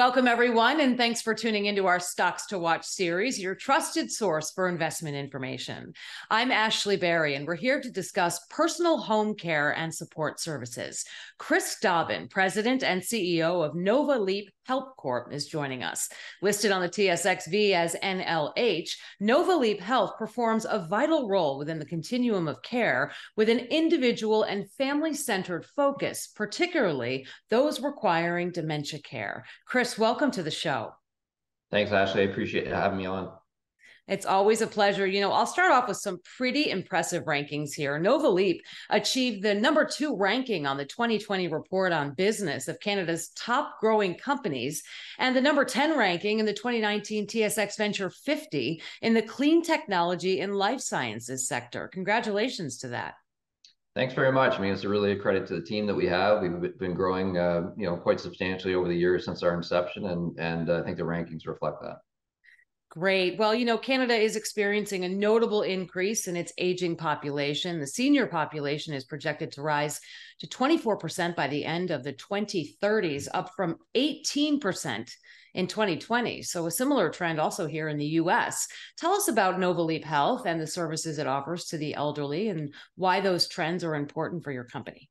Welcome, everyone, and thanks for tuning into our Stocks to Watch series, your trusted source for investment information. I'm Ashley Berry, and we're here to discuss personal home care and support services. Chris Dobbin, President and CEO of Nova Leap Health Corp, is joining us. Listed on the TSXV as NLH, Nova Leap Health performs a vital role within the continuum of care with an individual and family centered focus, particularly those requiring dementia care. Chris Chris, welcome to the show. Thanks, Ashley. I appreciate having me on. It's always a pleasure. You know, I'll start off with some pretty impressive rankings here. Nova Leap achieved the number two ranking on the 2020 report on business of Canada's top growing companies and the number 10 ranking in the 2019 TSX Venture 50 in the clean technology and life sciences sector. Congratulations to that. Thanks very much. I mean, it's really a credit to the team that we have. We've been growing, uh, you know, quite substantially over the years since our inception, and and uh, I think the rankings reflect that. Great. Well, you know, Canada is experiencing a notable increase in its aging population. The senior population is projected to rise to 24% by the end of the 2030s, up from 18% in 2020. So, a similar trend also here in the US. Tell us about Nova Leap Health and the services it offers to the elderly and why those trends are important for your company.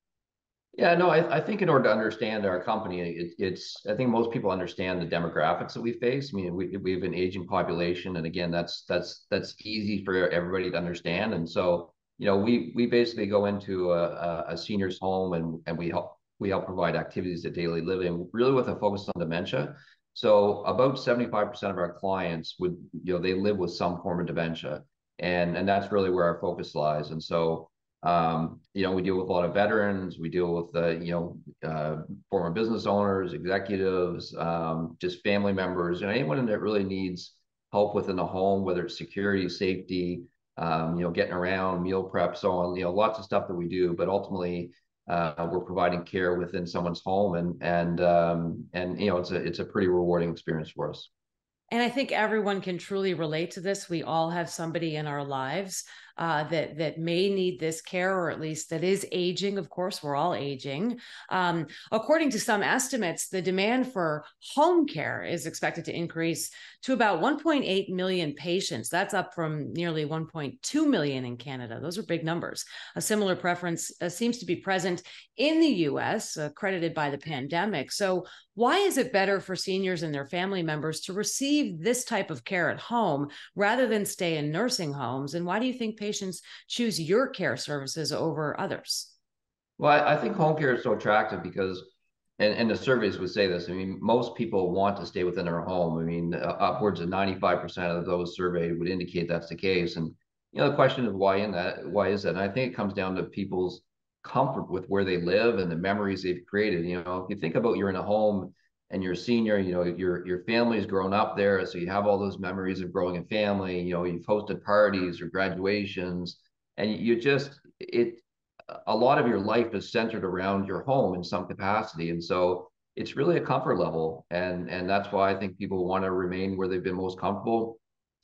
Yeah, no, I, I think in order to understand our company, it, it's I think most people understand the demographics that we face. I mean, we we have an aging population, and again, that's that's that's easy for everybody to understand. And so, you know, we we basically go into a, a senior's home and and we help we help provide activities of daily living, really with a focus on dementia. So about 75% of our clients would, you know, they live with some form of dementia. And, and that's really where our focus lies. And so, um, you know, we deal with a lot of veterans, we deal with, uh, you know, uh, former business owners, executives, um, just family members, you know, anyone that really needs help within the home, whether it's security, safety, um, you know, getting around, meal prep, so on, you know, lots of stuff that we do. But ultimately, uh, we're providing care within someone's home, and and um, and you know it's a it's a pretty rewarding experience for us. And I think everyone can truly relate to this. We all have somebody in our lives uh, that that may need this care, or at least that is aging. Of course, we're all aging. Um, according to some estimates, the demand for home care is expected to increase to about 1.8 million patients. That's up from nearly 1.2 million in Canada. Those are big numbers. A similar preference uh, seems to be present in the U.S., accredited by the pandemic. So, why is it better for seniors and their family members to receive this type of care at home rather than stay in nursing homes? And why do you think patients patients choose your care services over others? Well, I, think home care is so attractive because, and, and the surveys would say this. I mean, most people want to stay within their home. I mean, uh, upwards of 95% of those surveyed would indicate that's the case. And, you know, the question is why in that, why is that? And I think it comes down to people's comfort with where they live and the memories they've created. You know, if you think about you're in a home and you're a senior, you know, your your family's grown up there, so you have all those memories of growing a family. You know, you've hosted parties or graduations, and you just it. A lot of your life is centered around your home in some capacity, and so it's really a comfort level, and and that's why I think people want to remain where they've been most comfortable,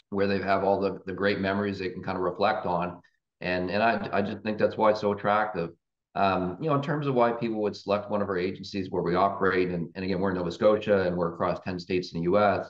where they have all the the great memories they can kind of reflect on, and and I I just think that's why it's so attractive. Um, you know, in terms of why people would select one of our agencies where we operate, and, and again, we're in Nova Scotia and we're across 10 states in the US,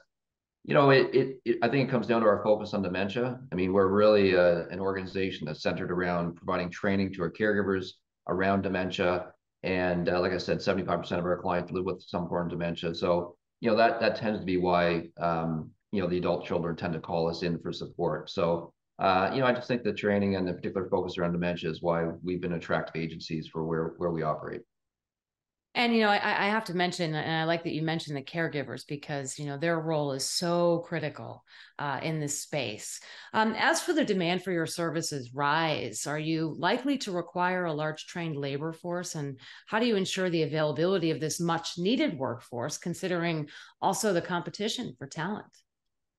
you know, it, it, it I think it comes down to our focus on dementia. I mean, we're really a, uh, an organization that's centered around providing training to our caregivers around dementia. And uh, like I said, 75% of our clients live with some form of dementia. So, you know, that, that tends to be why, um, you know, the adult children tend to call us in for support. So, uh, you know, I just think the training and the particular focus around dementia is why we've been attractive agencies for where where we operate. And you know, I, I, have to mention, and I like that you mentioned the caregivers because you know their role is so critical uh, in this space. Um, as for the demand for your services rise, are you likely to require a large trained labor force, and how do you ensure the availability of this much needed workforce, considering also the competition for talent?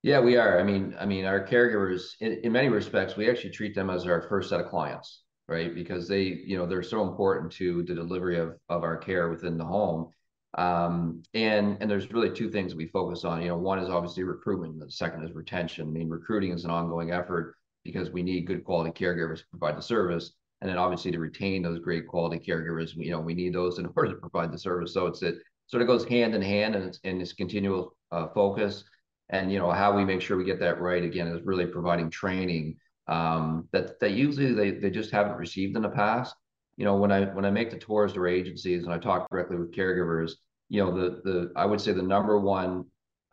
Yeah, we are. I mean, I mean, our caregivers, in, in many respects, we actually treat them as our first set of clients, right? Because they, you know, they're so important to the delivery of of our care within the home. Um, and and there's really two things we focus on. You know, one is obviously recruitment, the second is retention. I mean, recruiting is an ongoing effort because we need good quality caregivers to provide the service, and then obviously to retain those great quality caregivers, you know, we need those in order to provide the service. So it's a sort of goes hand in hand and it's in this continual uh, focus. And you know how we make sure we get that right again is really providing training um, that that usually they, they just haven't received in the past. You know, when I when I make the tours to agencies and I talk directly with caregivers, you know, the the I would say the number one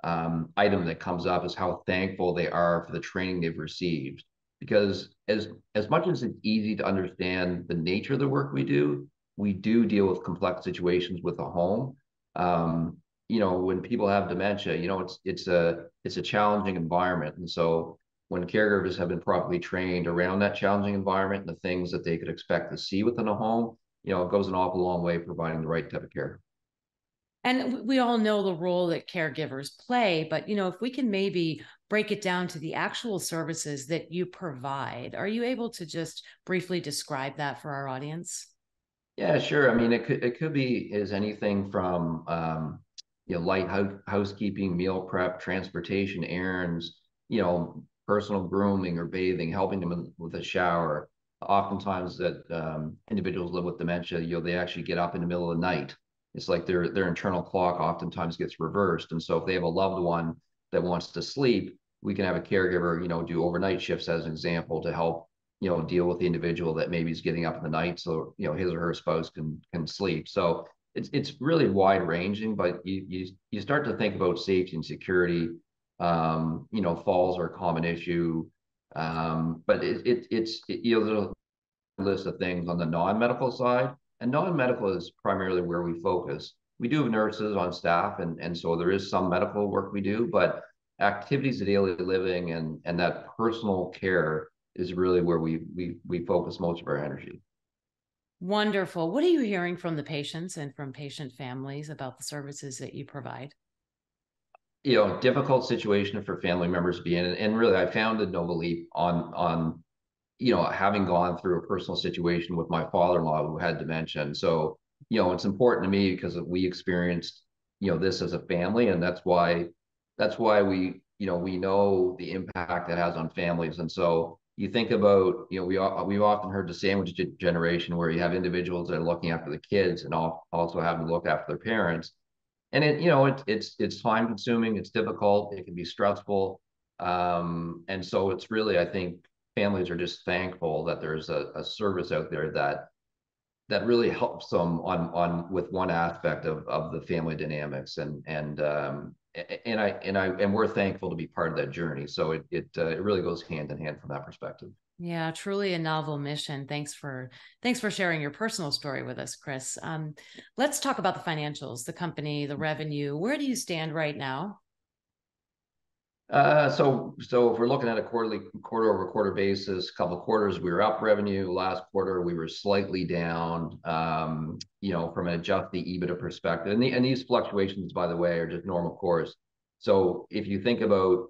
um, item that comes up is how thankful they are for the training they've received. Because as as much as it's easy to understand the nature of the work we do, we do deal with complex situations with a home. Um, you know, when people have dementia, you know, it's it's a it's a challenging environment, and so when caregivers have been properly trained around that challenging environment and the things that they could expect to see within a home, you know, it goes an awful long way providing the right type of care. And we all know the role that caregivers play, but you know, if we can maybe break it down to the actual services that you provide, are you able to just briefly describe that for our audience? Yeah, sure. I mean, it could it could be is anything from um, you know light housekeeping, meal prep, transportation, errands, you know, personal grooming or bathing, helping them with a shower. Oftentimes, that um, individuals live with dementia, you know, they actually get up in the middle of the night it's like their their internal clock oftentimes gets reversed. And so if they have a loved one that wants to sleep, we can have a caregiver, you know, do overnight shifts as an example to help, you know, deal with the individual that maybe is getting up in the night so you know his or her spouse can can sleep. So it's it's really wide ranging, but you you you start to think about safety and security. Um, you know, falls are a common issue. Um, but it, it it's it, you know, there's a list of things on the non-medical side and non-medical is primarily where we focus. We do have nurses on staff, and, and so there is some medical work we do, but activities of daily living and, and that personal care is really where we, we, we focus most of our energy. Wonderful. What are you hearing from the patients and from patient families about the services that you provide? You know, difficult situation for family members to be in, and really, I founded Nova Leap on on you know, having gone through a personal situation with my father-in-law who had dementia. And so, you know, it's important to me because we experienced, you know, this as a family. And that's why, that's why we, you know, we know the impact it has on families. And so you think about, you know, we, we've often heard the sandwich generation where you have individuals that are looking after the kids and also having to look after their parents. And it, you know, it, it's, it's time consuming, it's difficult, it can be stressful. Um, and so it's really, I think, families are just thankful that there's a, a service out there that that really helps them on on with one aspect of of the family dynamics and and um and I and I and we're thankful to be part of that journey. So it it uh, it really goes hand in hand from that perspective. Yeah, truly a novel mission. Thanks for thanks for sharing your personal story with us, Chris. Um, let's talk about the financials, the company, the revenue. Where do you stand right now? Uh, so so if we're looking at a quarterly quarter-over-quarter basis, couple quarters, we were up revenue. Last quarter, we were slightly down, um, you know, from an adjusted EBITDA perspective. And these fluctuations, by the way, are just normal course. So if you think about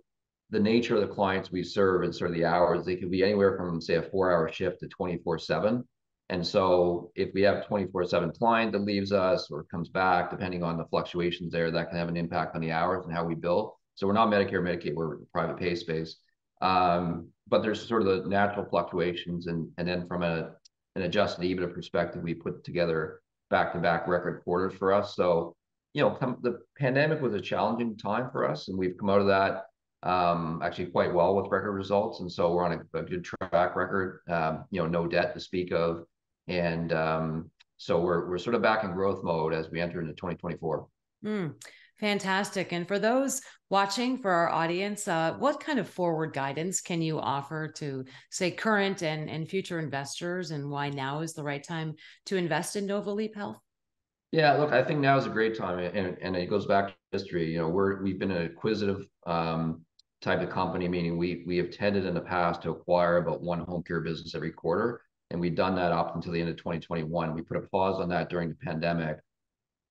the nature of the clients we serve and sort of the hours, they could be anywhere from, say, a four-hour shift to 24/7. And so if we have 24/7 client that leaves us or comes back, depending on the fluctuations there, that can have an impact on the hours and how we bill. So we're not Medicare, Medicaid, we're private pay space. Um, but there's sort of the natural fluctuations. And, and then from a, an adjusted EBITDA perspective, we put together back-to-back record quarters for us. So, you know, come, the pandemic was a challenging time for us, and we've come out of that um, actually quite well with record results. And so we're on a, a good track record, um, you know, no debt to speak of. And um, so we're, we're sort of back in growth mode as we enter into 2024. Mm. Fantastic. And for those watching, for our audience, uh, what kind of forward guidance can you offer to, say, current and, and future investors, and why now is the right time to invest in Nova Leap Health? Yeah, look, I think now is a great time, and, and it goes back to history. You know, we're we've been an acquisitive um, type of company, meaning we we have tended in the past to acquire about one home care business every quarter, and we've done that up until the end of 2021. We put a pause on that during the pandemic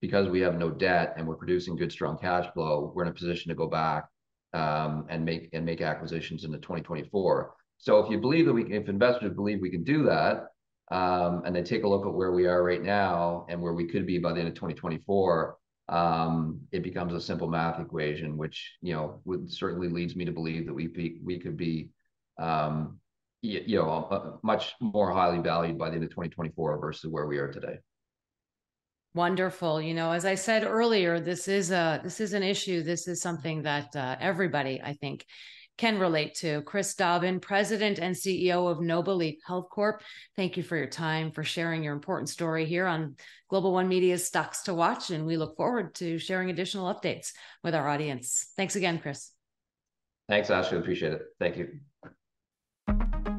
because we have no debt and we're producing good, strong cash flow, we're in a position to go back um, and make and make acquisitions into 2024. So if you believe that we can, if investors believe we can do that, um, and they take a look at where we are right now and where we could be by the end of 2024, um, it becomes a simple math equation, which you know would certainly leads me to believe that we could be you, you know much more highly valued by the end of 2024 versus where we are today. Wonderful. You know, as I said earlier, this is a this is an issue. This is something that uh, everybody, I think, can relate to. Chris Dobbin, President and CEO of Nova Leap Health Corp. Thank you for your time, for sharing your important story here on Global One Media's Stocks to Watch, and we look forward to sharing additional updates with our audience. Thanks again, Chris. Thanks, Ashley. Appreciate it. Thank you.